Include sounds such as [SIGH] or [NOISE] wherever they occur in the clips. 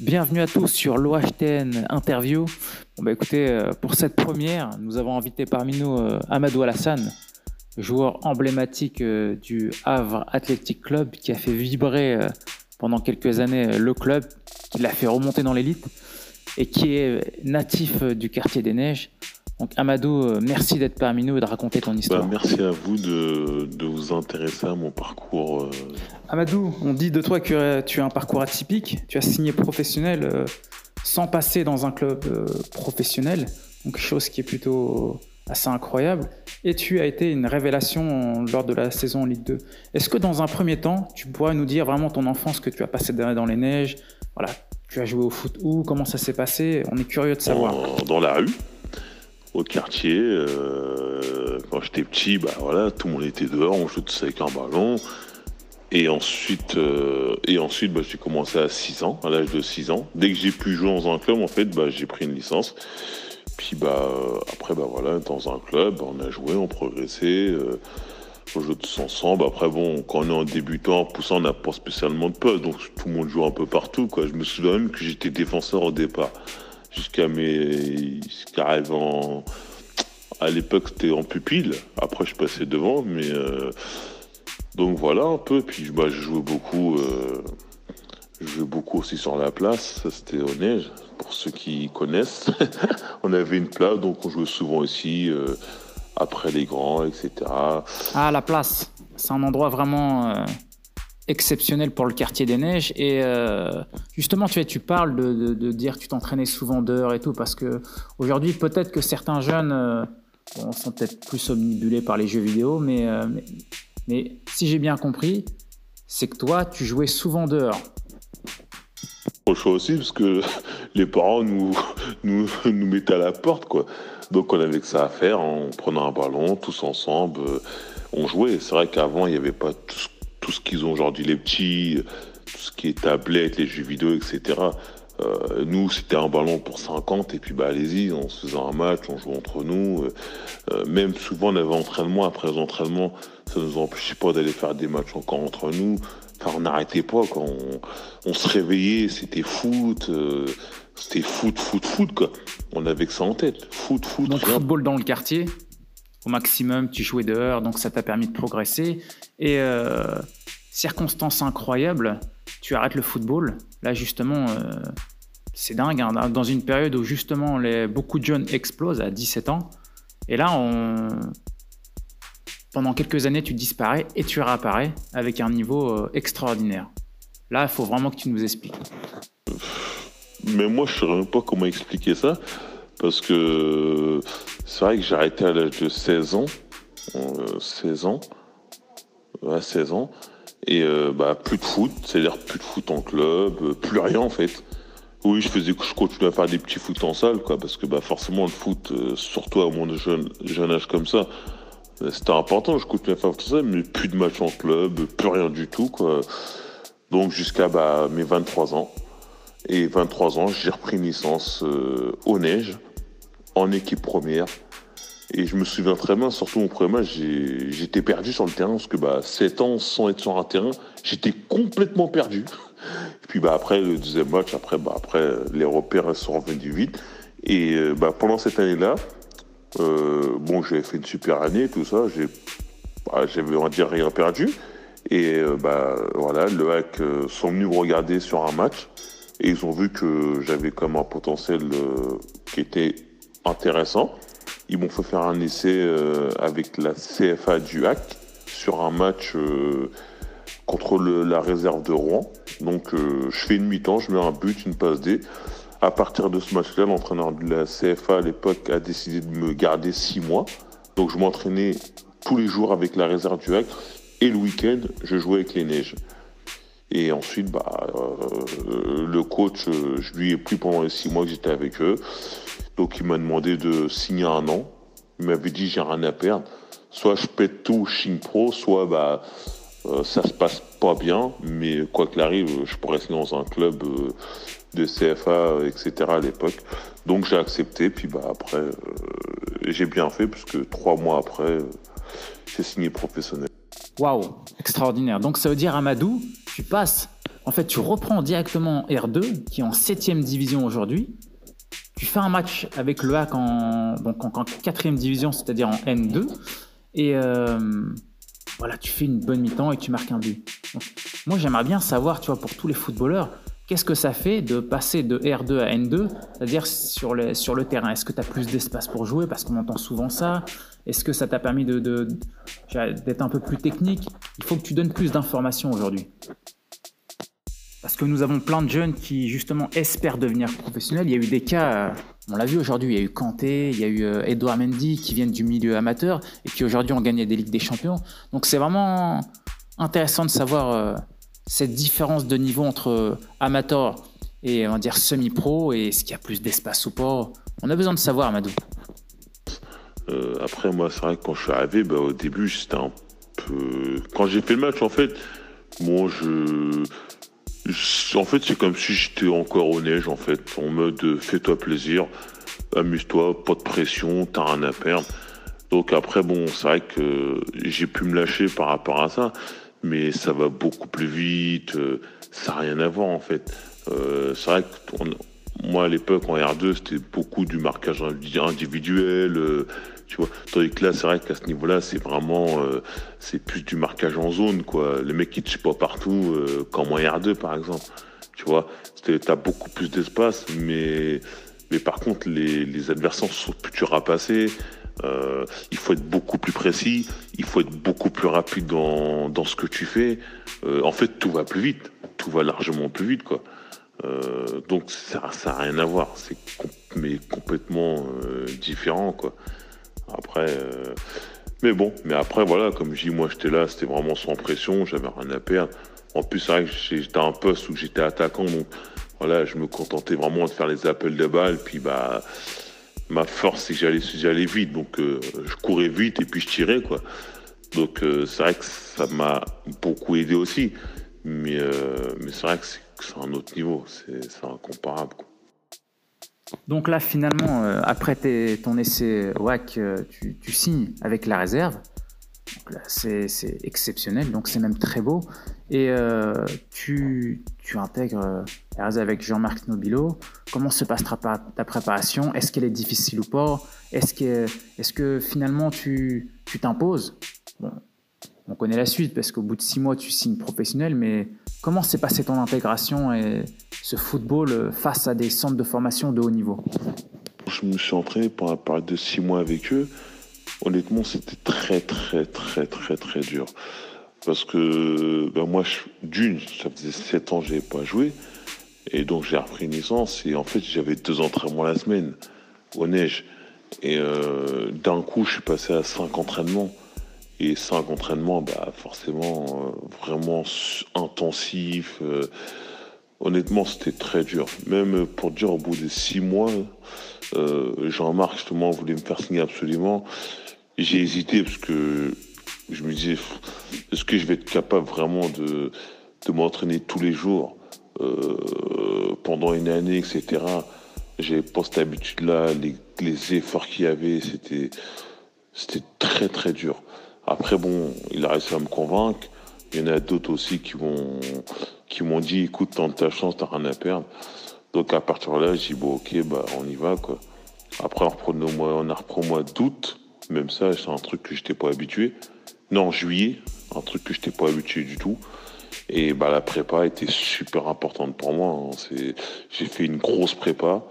Bienvenue à tous sur l'OHTN Interview. Bon bah écoutez, euh, pour cette première, nous avons invité parmi nous euh, Amadou Alassane, joueur emblématique euh, du Havre Athletic Club qui a fait vibrer pendant quelques années le club, qui l'a fait remonter dans l'élite et qui est natif du quartier des Neiges. Donc Amadou, merci d'être parmi nous et de raconter ton histoire. Bah, merci à vous de, vous intéresser à mon parcours. Euh. Amadou, on dit de toi que tu as un parcours atypique. Tu as signé professionnel euh, sans passer dans un club professionnel, donc chose qui est plutôt assez incroyable. Et tu as été une révélation lors de la saison en Ligue 2. Est-ce que dans un premier temps, tu pourrais nous dire vraiment ton enfance que tu as passé dans les neiges? Voilà, tu as joué au foot où? Comment ça s'est passé? On est curieux de savoir. dans la rue au quartier. Euh, quand j'étais petit, bah voilà, tout le monde était dehors, on jouait tous avec un ballon. Et ensuite, euh, et ensuite bah, j'ai commencé à 6 ans, à l'âge de 6 ans. Dès que j'ai pu jouer dans un club, en fait, bah, j'ai pris une licence. Puis bah, après, bah, voilà, dans un club, on a joué, on progressait. Euh, on jouait tous ensemble. Après, bon, quand on est en débutant, poussant, on n'a pas spécialement de poste. Donc tout le monde joue un peu partout. Quoi. Je me souviens même que j'étais défenseur au départ jusqu'à mes. jusqu'à en. À l'époque, c'était en pupille. Après, je passais devant, mais. Euh, donc voilà un peu. Puis bah, je jouais beaucoup. Euh, je beaucoup aussi sur la place. Ça, c'était au neige. Pour ceux qui connaissent, [LAUGHS] on avait une place, donc on jouait souvent aussi euh, après les grands, etc. Ah, la place. C'est un endroit vraiment exceptionnel pour le quartier des neiges. Et euh, justement, tu, parles de, dire que tu t'entraînais souvent d'heures et tout, parce que aujourd'hui, peut-être que certains jeunes euh, sont peut-être plus omnibulés par les jeux vidéo, euh, mais, si j'ai bien compris, c'est que toi, tu jouais souvent dehors. Au choix aussi, parce que [LAUGHS] les parents nous, [LAUGHS] [LAUGHS] nous, mettaient à la porte, quoi. Donc on avait que ça à faire, en prenant un ballon, tous ensemble, on jouait. C'est vrai qu'avant, il n'y avait pas tout ce qu'ils ont aujourd'hui, les petits, tout ce qui est tablette, les jeux vidéo, etc. Euh, nous, c'était un ballon pour 50 et puis bah allez-y, on se faisait un match, on jouait entre nous. Euh, euh, même souvent, on avait entraînement. Après les entraînements, ça nous empêchait pas d'aller faire des matchs encore entre nous. Enfin, on n'arrêtait pas quand on, se réveillait, c'était foot. c'était foot, foot, foot, quoi. On avait que ça en tête. Foot, foot. Donc, football dans le quartier au maximum, tu jouais dehors, donc ça t'a permis de progresser. Et euh, circonstance incroyable, tu arrêtes le football. Là, justement, euh, c'est dingue, hein, dans une période où justement les, beaucoup de jeunes explosent à 17 ans. Et là, on... pendant quelques années, tu disparais et tu réapparais avec un niveau euh, extraordinaire. Là, il faut vraiment que tu nous expliques. Mais moi, je ne saurais même pas comment expliquer ça. Parce que c'est vrai que j'ai arrêté à l'âge de 16 ans. 16 euh, ans. Ouais, 16 ans. Et euh, bah, plus de foot, c'est-à-dire plus de foot en club, euh, plus rien en fait. Oui, je faisais, je continuais à faire des petits foot en salle, quoi, parce que bah, forcément le foot, surtout à mon jeune, jeune âge comme ça, c'était important. Je continuais à faire tout ça, mais plus de matchs en club, plus rien du tout, quoi. Donc jusqu'à bah, mes 23 ans. Et 23 ans, j'ai repris une licence au neige en équipe première. Et je me souviens très bien, surtout mon premier match, j'étais perdu sur le terrain parce que bah, 7 ans sans être sur un terrain, j'étais complètement perdu. Et puis bah, après, le deuxième match, après, bah, après les repères sont revenus vite. Et euh, bah, pendant cette année-là, euh, bon, j'avais fait une super année, tout ça, j'ai, bah, j'avais, on dire, rien perdu. Et euh, bah, voilà, le hack sont venus me regarder sur un match et ils ont vu que j'avais comme un potentiel qui était intéressant. Ils m'ont fait faire un essai euh, avec la CFA du HAC sur un match euh, contre la réserve de Rouen. Donc euh, je fais une mi-temps, je mets un but, une passe D. À partir de ce match-là, l'entraîneur de la CFA à l'époque a décidé de me garder six mois. Donc je m'entraînais tous les jours avec la réserve du HAC et le week-end, je jouais avec les neiges. Et ensuite, bah, le coach, je lui ai pris pendant les six mois que j'étais avec eux. Donc il m'a demandé de signer un an. Il m'avait dit j'ai rien à perdre. Soit je pète tout Chine Pro, soit bah euh, ça se passe pas bien, mais quoi qu'il arrive, je pourrais signer dans un club euh, de CFA, etc. à l'époque. Donc j'ai accepté, puis bah après euh, j'ai bien fait puisque trois mois après j'ai signé professionnel. Waouh, extraordinaire. Donc ça veut dire, Amadou, tu passes, en fait, tu reprends directement R2, qui est en 7 division aujourd'hui. Tu fais un match avec le HAC en, donc en, 4 division, c'est-à-dire en N2. Et voilà, tu fais une bonne mi-temps et tu marques un but. moi, j'aimerais bien savoir, tu vois, pour tous les footballeurs, qu'est-ce que ça fait de passer de R2 à N2, c'est-à-dire sur, le terrain? Est-ce que tu as plus d'espace pour jouer? Parce qu'on entend souvent ça. Est-ce que ça t'a permis d'être un peu plus technique? Il faut que tu donnes plus d'informations aujourd'hui. Parce que nous avons plein de jeunes qui justement espèrent devenir professionnels. Il y a eu des cas, euh, on l'a vu aujourd'hui, il y a eu Kanté, il y a eu euh, Edouard Mendy qui viennent du milieu amateur et qui aujourd'hui ont gagné des Ligues des Champions. Donc c'est vraiment intéressant de savoir euh, cette différence de niveau entre amateur et on va dire semi-pro et est-ce qu'il y a plus d'espace ou pas. On a besoin de savoir, Madou. Après, moi, c'est vrai que quand je suis arrivé, bah, au début, c'était un peu. Quand j'ai fait le match, en fait, moi, je. En fait, c'est comme si j'étais encore au neige, en fait, en mode fais-toi plaisir, amuse-toi, pas de pression, t'as rien à perdre. Donc après, bon, c'est vrai que j'ai pu me lâcher par rapport à ça, mais ça va beaucoup plus vite, euh, ça n'a rien à voir en fait. Euh, c'est vrai que moi à l'époque en R2, c'était beaucoup du marquage individuel, tu vois. Tandis que là, c'est vrai qu'à ce niveau-là, c'est vraiment, euh, c'est plus du marquage en zone, quoi. Les mecs qui te pas partout, euh, comme en R2, par exemple. Tu vois, t'as beaucoup plus d'espace, mais, mais par contre, les, les adversaires sont plus durs à passer. Euh, il faut être beaucoup plus précis, il faut être beaucoup plus rapide dans, dans ce que tu fais. En fait, tout va plus vite, tout va largement plus vite, quoi. Donc ça n'a rien à voir, c'est complètement différent, quoi. Après, euh, mais bon, mais après, voilà, comme je dis, moi j'étais là, c'était vraiment sans pression, j'avais rien à perdre. En plus, c'est vrai que j'étais à un poste où j'étais attaquant, donc voilà, je me contentais vraiment de faire les appels de balles, puis bah, ma force, c'est que j'allais, j'allais vite, donc euh, je courais vite et puis je tirais, quoi. Donc euh, c'est vrai que ça m'a beaucoup aidé aussi, mais, mais c'est vrai que c'est, un autre niveau, c'est, c'est incomparable, quoi. Donc là, finalement, euh, après ton essai WAC, euh, tu, signes avec la réserve. C'est exceptionnel, donc c'est même très beau. Et euh, tu, intègres la réserve avec Jean-Marc Nobilo. Comment se passe ta, préparation? Est-ce qu'elle est difficile ou pas? Est-ce que, finalement tu t'imposes? On connaît la suite parce qu'au bout de six mois, tu signes professionnel, mais comment s'est passée ton intégration et ce football euh, face à des centres de formation de haut niveau? Je me suis entraîné pendant la période de six mois avec eux. Honnêtement, c'était très, très, très, très, très dur. Parce que ben moi, d'une, ça faisait sept ans que je n'avais pas joué. Et donc, j'ai repris une licence. Et en fait, j'avais deux entraînements la semaine, au neige. Et euh, d'un coup, je suis passé à cinq entraînements. Et cinq entraînements, bah, forcément, euh, vraiment intensif. Honnêtement, c'était très dur. Même pour dire au bout de six mois, euh, Jean-Marc justement voulait me faire signer absolument. J'ai hésité parce que je me disais, est-ce que je vais être capable vraiment de, de m'entraîner tous les jours euh, pendant une année, etc. J'avais pas cette habitude-là. Les, les, efforts qu'il y avait, c'était, c'était très très dur. Après, bon, il a réussi à me convaincre. Il y en a d'autres aussi qui m'ont dit écoute, tente ta chance, t'as rien à perdre. Donc à partir de là, j'ai dit bon ok, bah on y va. Après on reprend mois, a mois d'août, même ça c'est un truc que j'étais pas habitué. Non, juillet, un truc que j'étais pas habitué du tout. Et bah la prépa était super importante pour moi. Hein. j'ai fait une grosse prépa.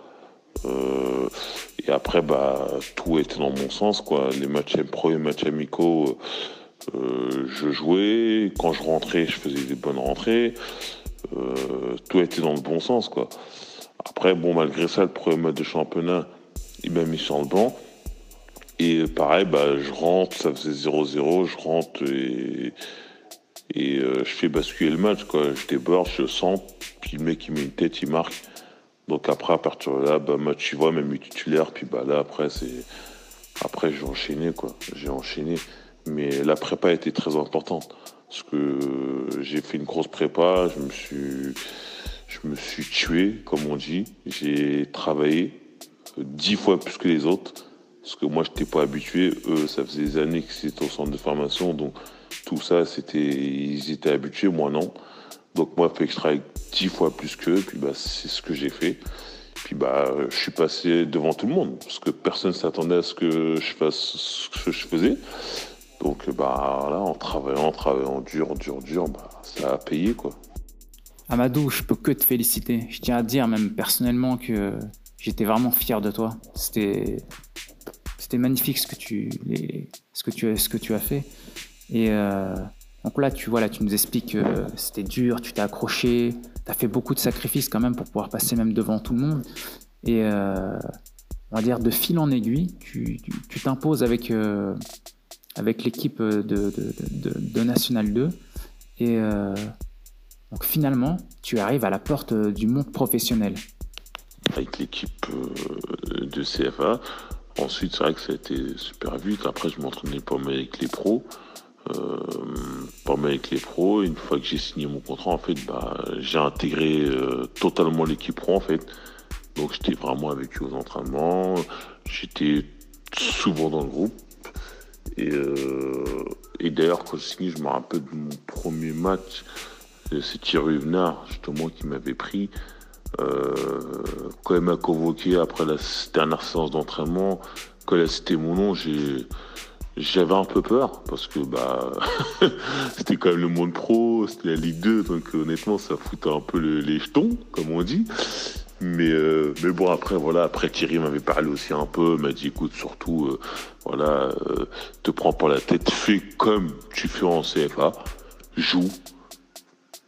Euh, et après, bah, tout était dans mon sens, quoi. Les matchs pro et matchs amicaux, euh, je jouais, quand je rentrais, je faisais des bonnes rentrées. Euh, tout était dans le bon sens, quoi. Après, bon, malgré ça, le premier match de championnat, il m'a mis sur le banc. Et pareil, bah, je rentre, ça faisait 0-0, je rentre et, euh, je fais basculer le match, quoi. Je déborde, je sens, puis le mec, il met une tête, il marque. Donc après, à partir de là, bah, tu vois, même titulaire, puis bah là, après, c'est. Après, j'ai enchaîné, quoi. J'ai enchaîné. Mais la prépa été très importante. Parce que j'ai fait une grosse prépa, je me suis, je me suis tué, comme on dit. J'ai travaillé dix fois plus que les autres. Parce que moi, je n'étais pas habitué. Eux, ça faisait des années qu'ils étaient au centre de formation. Donc, tout ça, c'était, ils étaient habitués, moi non. Donc moi, il fait que je travaille dix fois plus qu'eux, puis bah, c'est ce que j'ai fait. Puis bah, je suis passé devant tout le monde, parce que personne s'attendait à ce que je fasse ce que je faisais. Donc bah là, en travaillant, en travaillant dur, dur, dur, bah, ça a payé quoi. Amadou, je peux que te féliciter. Je tiens à dire même personnellement que j'étais vraiment fier de toi. C'était c'était magnifique ce que tu ce que tu ce que tu as fait. Et euh, donc là, tu vois, là, tu nous expliques que c'était dur, tu t'es accroché, tu as fait beaucoup de sacrifices quand même pour pouvoir passer même devant tout le monde. Et euh, on va dire de fil en aiguille, tu t'imposes avec, euh, avec l'équipe de, National 2. Et donc finalement, tu arrives à la porte du monde professionnel. Avec l'équipe de CFA. Ensuite, c'est vrai que ça a été super vite. Après, je m'entraînais pas mal avec les pros. Euh, avec les pros. Une fois que j'ai signé mon contrat, en fait, bah, j'ai intégré euh, totalement l'équipe pro, en fait. Donc, j'étais vraiment avec eux aux entraînements. J'étais souvent dans le groupe. Et, euh, et d'ailleurs, quand j'ai signé, je me rappelle de mon premier match. C'est Thierry Venard, justement, qui m'avait pris. quand il m'a convoqué après la dernière séance d'entraînement, quand il a cité mon nom, j'ai j'avais un peu peur parce que bah [LAUGHS] c'était quand même le monde pro, c'était la Ligue 2, donc honnêtement ça foutait un peu les jetons, comme on dit. Mais, euh, mais bon après voilà, après Thierry m'avait parlé aussi un peu, m'a dit écoute surtout euh, voilà, euh, te prends pas la tête, fais comme tu fais en CFA, joue,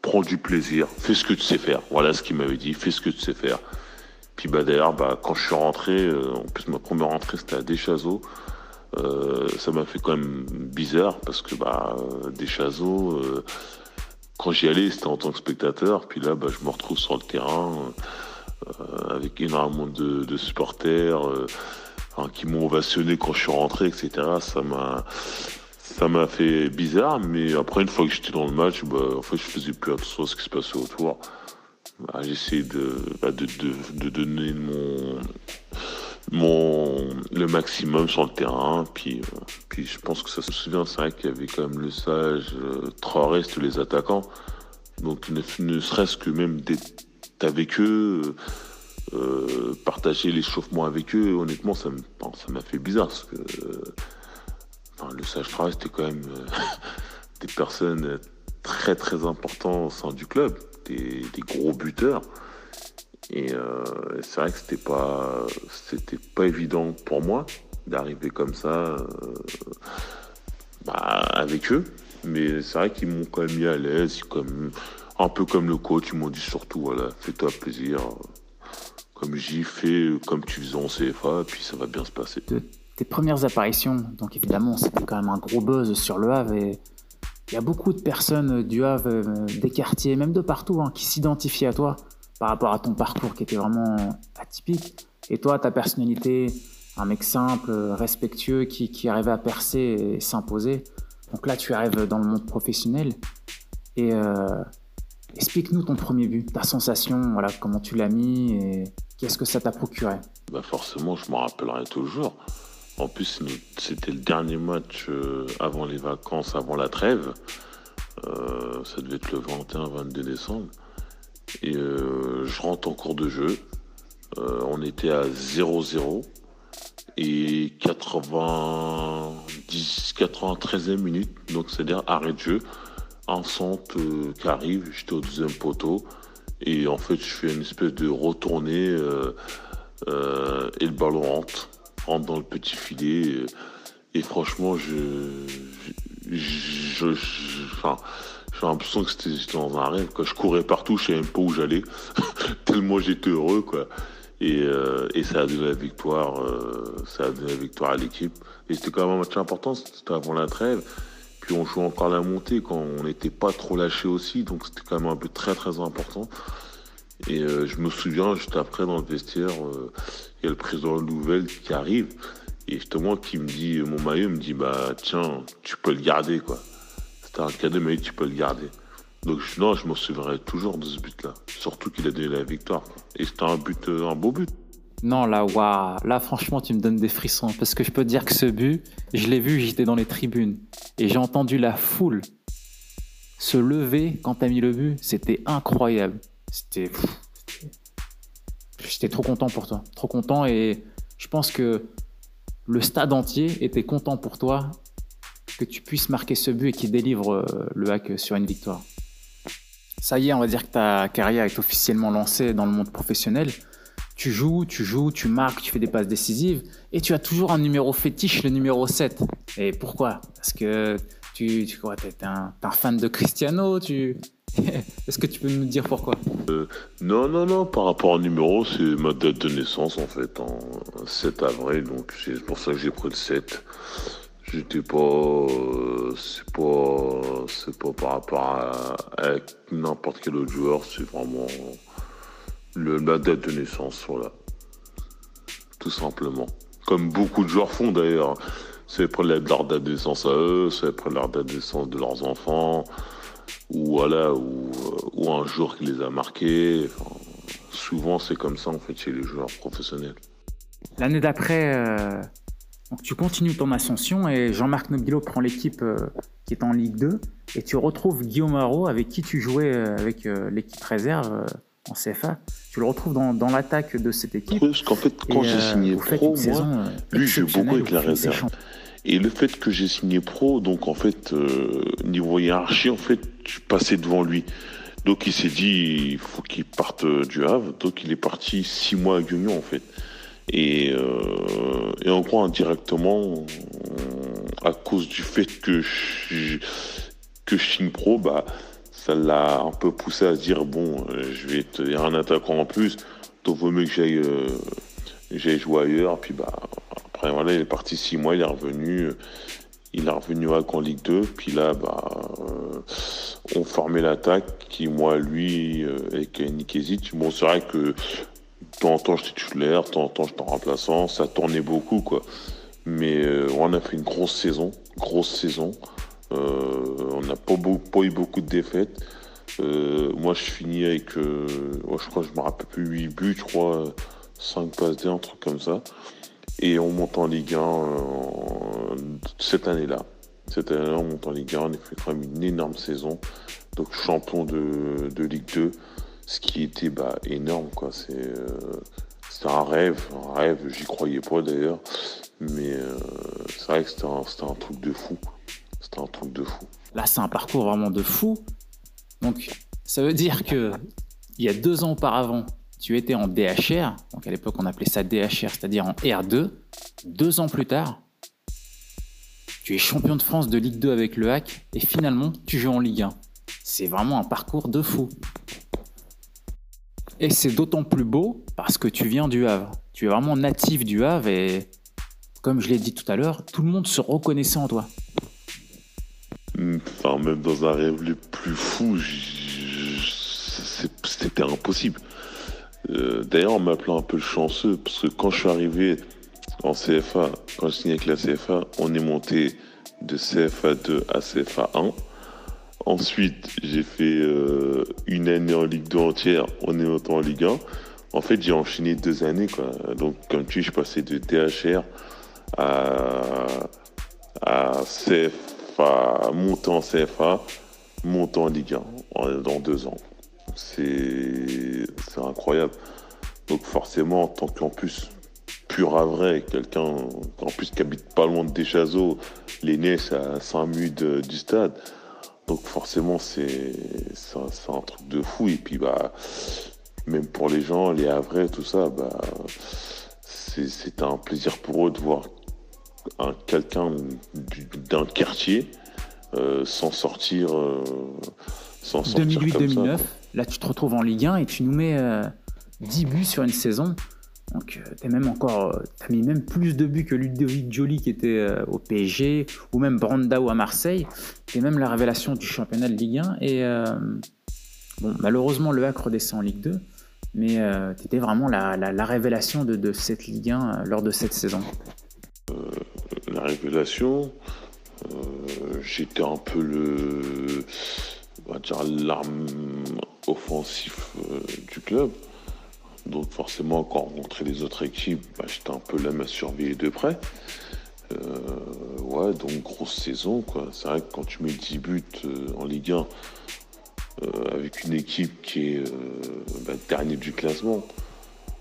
prends du plaisir, fais ce que tu sais faire. Voilà ce qu'il m'avait dit, fais ce que tu sais faire. Puis bah d'ailleurs bah quand je suis rentré, en plus ma première rentrée c'était à Deschazos. Euh, ça m'a fait quand même bizarre parce que bah, euh, des chaseaux, euh, quand j'y allais, c'était en tant que spectateur. Puis là, bah, je me retrouve sur le terrain avec énormément de, supporters qui m'ont ovationné quand je suis rentré, etc. Ça m'a ça m'a fait bizarre, mais après, une fois que j'étais dans le match, bah, en fait, je faisais plus attention à ce qui se passait autour. Bah, J'essayais de, bah, de, de, donner mon, mon, le maximum sur le terrain. Puis, euh, puis je pense que ça se souvient, c'est vrai qu'il y avait quand même le sage, euh, les attaquants. Donc ne, serait-ce que même d'être avec eux, euh, partager l'échauffement avec eux, honnêtement, ça m'a fait bizarre. Parce que le sage Traoré, c'était quand même [LAUGHS] des personnes très très importantes au sein du club, des gros buteurs. Et euh, c'est vrai que c'était pas, c'était pas évident pour moi d'arriver comme ça euh, bah, avec eux. Mais c'est vrai qu'ils m'ont quand même mis à l'aise, comme, un peu comme le coach, ils m'ont dit surtout, voilà, fais-toi plaisir. Comme j'y fais, comme tu faisais en CFA, puis ça va bien se passer. Tes premières apparitions, donc évidemment, c'était quand même un gros buzz sur le Havre et il y a beaucoup de personnes du Havre, euh, des quartiers, même de partout, hein, qui s'identifient à toi par rapport à ton parcours qui était vraiment atypique. Et toi, ta personnalité, un mec simple, respectueux, qui, arrivait à percer et s'imposer. Donc là, tu arrives dans le monde professionnel. Et euh, explique-nous ton premier but, ta sensation, voilà, comment tu l'as mis et qu'est-ce que ça t'a procuré? Bah Forcément, je m'en rappellerai toujours. En plus, c'était le dernier match euh, avant les vacances, avant la trêve. Euh, ça devait être le 21-22 décembre. Et euh, je rentre en cours de jeu. Euh, on était à 0-0. Et 90, 93e minute, donc c'est-à-dire arrêt de jeu. Un centre euh, qui arrive, j'étais au deuxième poteau. Et en fait, je fais une espèce de retournée et le ballon rentre, rentre dans le petit filet. Et, franchement, je, je, enfin, j'ai l'impression que c'était dans un rêve. Quand je courais partout, je savais même pas où j'allais. [LAUGHS] Tellement j'étais heureux, quoi. Et, euh, et, ça a donné la victoire, euh, ça a donné la victoire à l'équipe. Et c'était quand même un match important, c'était avant la trêve. Puis on jouait encore la montée quand on n'était pas trop lâché aussi, donc c'était quand même un peu très très important. Et euh, je me souviens, juste après dans le vestiaire, il y a le président Nouvelle qui arrive et justement qui me dit, mon maillot me dit, bah tiens, tu peux le garder quoi. C'était un cadeau, mais tu peux le garder. Donc non, je me souviendrai toujours de ce but-là. Surtout qu'il a donné la victoire. Et c'était un but, euh, un beau but. Non, là, waouh. Là, franchement, tu me donnes des frissons. Parce que je peux te dire que ce but, je l'ai vu, j'étais dans les tribunes. Et j'ai entendu la foule se lever quand t'as mis le but. C'était incroyable. C'était. J'étais trop content pour toi. Trop content. Et je pense que le stade entier était content pour toi que tu puisses marquer ce but et qu'il délivre euh, le hack sur une victoire. Ça y est, on va dire que ta carrière est officiellement lancée dans le monde professionnel. Tu joues, tu joues, tu marques, tu fais des passes décisives et tu as toujours un numéro fétiche, le numéro 7. Et pourquoi? Parce que tu, tu es un, un, fan de Cristiano tu... [LAUGHS] Est-ce que tu peux nous dire pourquoi? Euh, Non, non, non, par rapport au numéro, c'est ma date de naissance en fait, en 7 avril, donc c'est pour ça que j'ai pris le 7. J'étais pas, euh, c'est pas, c'est pas par rapport à, n'importe quel autre joueur, c'est vraiment la date de naissance, voilà. Tout simplement. Comme beaucoup de joueurs font d'ailleurs. C'est après leur date de naissance à eux, c'est après leur date de naissance de leurs enfants, ou voilà, ou, ou un jour qui les a marqués. souvent c'est comme ça en fait chez les joueurs professionnels. L'année d'après, euh, donc tu continues ton ascension et Jean-Marc Nobilo prend l'équipe euh, qui est en Ligue 2 et tu retrouves Guillaume Marot avec qui tu jouais euh, avec euh, l'équipe réserve en CFA. Tu le retrouves dans, dans l'attaque de cette équipe. Parce qu'en fait, quand j'ai signé pro, moi, lui, j'ai beaucoup avec la réserve. Et le fait que j'ai signé pro, donc en fait, niveau hiérarchie, en fait, je passais devant lui. Donc il s'est dit, il faut qu'il parte du Havre. Donc il est parti six mois à Guignon, en fait. Et, euh, et en gros, indirectement, à cause du fait que je, que je signe pro, bah, ça l'a un peu poussé à se dire bon, euh, je vais te dire un attaquant en plus, donc vaut mieux que j'aille euh, jouer ailleurs. Puis bah, après, voilà, il est parti six mois, il est revenu. Il est revenu à en Ligue 2, puis là, bah, euh, on formait l'attaque, qui, moi, lui, euh, avec Nikézic. Bon, c'est vrai que temps en temps, j'étais titulaire, temps en temps, j'étais en remplaçant. Ça tournait beaucoup, quoi. Mais euh, on a fait une grosse saison, grosse saison. Euh, on n'a pas, pas, eu beaucoup de défaites. Euh, moi, je finis avec, je crois, je me rappelle plus, 8 buts, je crois, 5 passes D, un truc comme ça. Et on monte en Ligue 1 cette année-là. Cette année-là, on monte en Ligue 1, on a fait quand même une énorme saison. Donc, champion de, de Ligue 2 ce qui était bah, énorme. quoi. C'est euh, un rêve, un rêve, j'y croyais pas d'ailleurs, mais euh, c'est vrai que c'était un, un, truc de fou. C'était un truc de fou. Là, c'est un parcours vraiment de fou. Donc, ça veut dire que il y a deux ans auparavant, tu étais en DHR, donc à l'époque on appelait ça DHR, c'est-à-dire en R2. Deux ans plus tard, tu es champion de France de Ligue 2 avec le hack et finalement tu joues en Ligue 1. C'est vraiment un parcours de fou. Et c'est d'autant plus beau parce que tu viens du Havre. Tu es vraiment natif du Havre et, comme je l'ai dit tout à l'heure, tout le monde se reconnaissait en toi. Enfin, même dans un rêve le plus fou, c'était impossible. Euh, d'ailleurs, on m'appelait un peu chanceux parce que quand je suis arrivé en CFA, quand je signais avec la CFA, on est monté de CFA 2 à CFA 1. Ensuite, j'ai fait euh, une année en Ligue 2 entière, est monté en Ligue 1. En fait, j'ai enchaîné deux années. Quoi. Donc, comme tu dis, je passais de DHR à, CFA, monter en CFA, monter en Ligue 1 dans deux ans. C'est incroyable. Donc, forcément, en tant qu'en plus pur à vrai, quelqu'un en plus qui habite pas loin de Deschazos, l'aîné, c'est à 5 minutes du stade. Donc forcément, c'est un, truc de fou. Et puis, bah, même pour les gens, les Havrais, tout ça, bah, c'est un plaisir pour eux de voir quelqu'un d'un quartier euh, s'en sortir, euh, 2008-2009, là tu te retrouves en Ligue 1 et tu nous mets 10 euh, buts sur une saison. Donc, euh, tu même encore, euh, as mis même plus de buts que Ludovic Joly qui était euh, au PSG ou même Brandao à Marseille. es même la révélation du championnat de Ligue 1. Et bon, malheureusement, le Hack redescend en Ligue 2, mais tu étais vraiment la, révélation de, cette Ligue 1 lors de cette saison. la révélation, j'étais un peu le, l'arme offensif du club Donc forcément, quand on rencontrait les autres équipes, bah, j'étais un peu là à surveiller de près. Euh, ouais, donc grosse saison. quoi. C'est vrai que quand tu mets 10 buts euh, en Ligue 1 avec une équipe qui est bah, dernier du classement,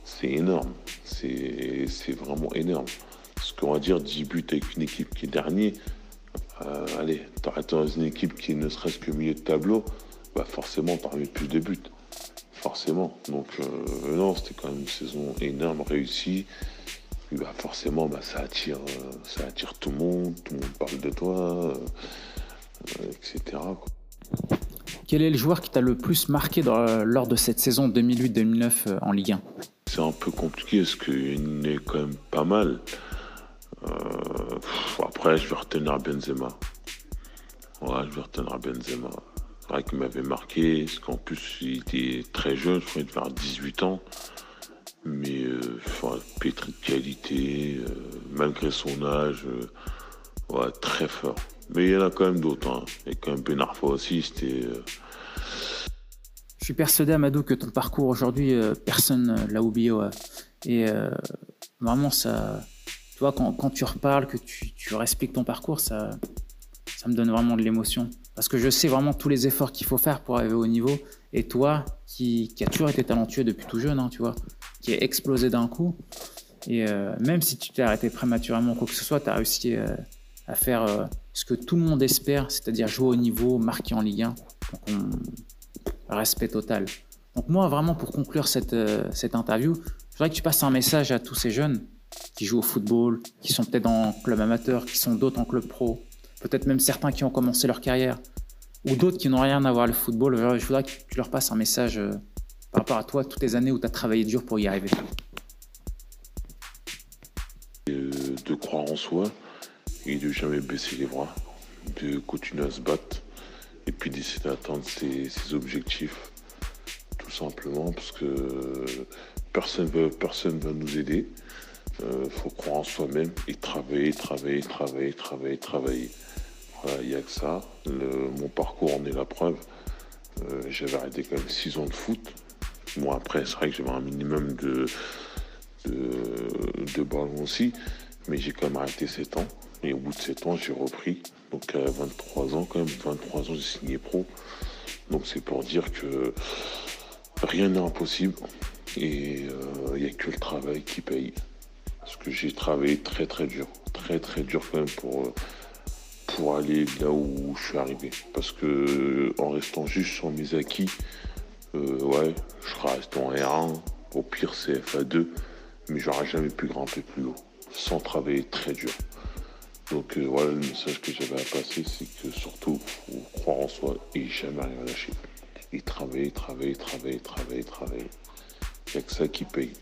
c'est énorme. C'est vraiment énorme. Ce qu'on va dire 10 buts avec une équipe qui est dernier, allez, t'arrêtes dans une équipe qui ne serait-ce que milieu de tableau, bah forcément t'auras mis plus de buts forcément. Donc euh, non, c'était quand même une saison énorme, réussie. bah, forcément, bah, ça, attire, euh, ça attire tout le monde, tout le monde parle de toi, euh, etc. Quel est le joueur qui t'a le plus marqué lors de cette saison 2008-2009 en Ligue 1 C'est un peu compliqué parce qu'il est quand même pas mal. après, je vais retenir Benzema. Ouais, je vais retenir Benzema qui m'avait marqué, parce qu'en plus il était très jeune, je crois qu'il devait avoir 18 ans, mais euh, pétri de qualité, euh, malgré son âge, euh, très fort. Mais il y en a quand même d'autres, hein. y a quand même Ben Arfa aussi, c'était... Je suis persuadé, Amadou, que ton parcours aujourd'hui, personne l'a oublié. Et vraiment, ça, quand, tu reparles, que tu, tu respectes ton parcours, ça, ça me donne vraiment de l'émotion. Parce que je sais vraiment tous les efforts qu'il faut faire pour arriver au niveau. Et toi, qui, qui a toujours été talentueux depuis tout jeune, hein, tu vois, qui est explosé d'un coup. Et euh, même si tu t'es arrêté prématurément, quoi que ce soit, tu as réussi euh, à faire euh, ce que tout le monde espère, c'est-à-dire jouer au niveau, marquer en Ligue 1. Donc, respect total. Donc moi, vraiment, pour conclure cette, cette interview, je voudrais que tu passes un message à tous ces jeunes qui jouent au football, qui sont peut-être en club amateur, qui sont d'autres en club pro, peut-être même certains qui ont commencé leur carrière, ou d'autres qui n'ont rien à voir le football, je voudrais que tu leur passes un message euh, par rapport à toi, toutes les années où tu as travaillé dur pour y arriver. De croire en soi et de jamais baisser les bras, de continuer à se battre et puis d'essayer d'atteindre ses, objectifs, tout simplement, parce que personne ne personne va nous aider. Il euh, faut croire en soi-même et travailler, travailler, travailler, travailler, travailler. Il n'y a que ça. mon parcours en est la preuve. Euh, j'avais arrêté quand même 6 ans de foot. Moi, après, c'est vrai que j'avais un minimum de, de, ballon aussi. Mais j'ai quand même arrêté 7 ans. Et au bout de 7 ans, j'ai repris. Donc à 23 ans, quand même, 23 ans, j'ai signé pro. Donc c'est pour dire que rien n'est impossible. Et euh, il n'y a que le travail qui paye. Parce que j'ai travaillé très très dur, très très dur quand même pour, euh, pour aller là où je suis arrivé. Parce que euh, en restant juste sur mes acquis, euh, ouais, je resté en R1, au pire CFA2, mais j'aurais jamais pu grimper plus haut, sans travailler très dur. Donc voilà le message que j'avais à passer, c'est que surtout, faut croire en soi et jamais rien lâcher. Et travailler, travailler, travailler, travailler, travailler. Il n'y a que ça qui paye.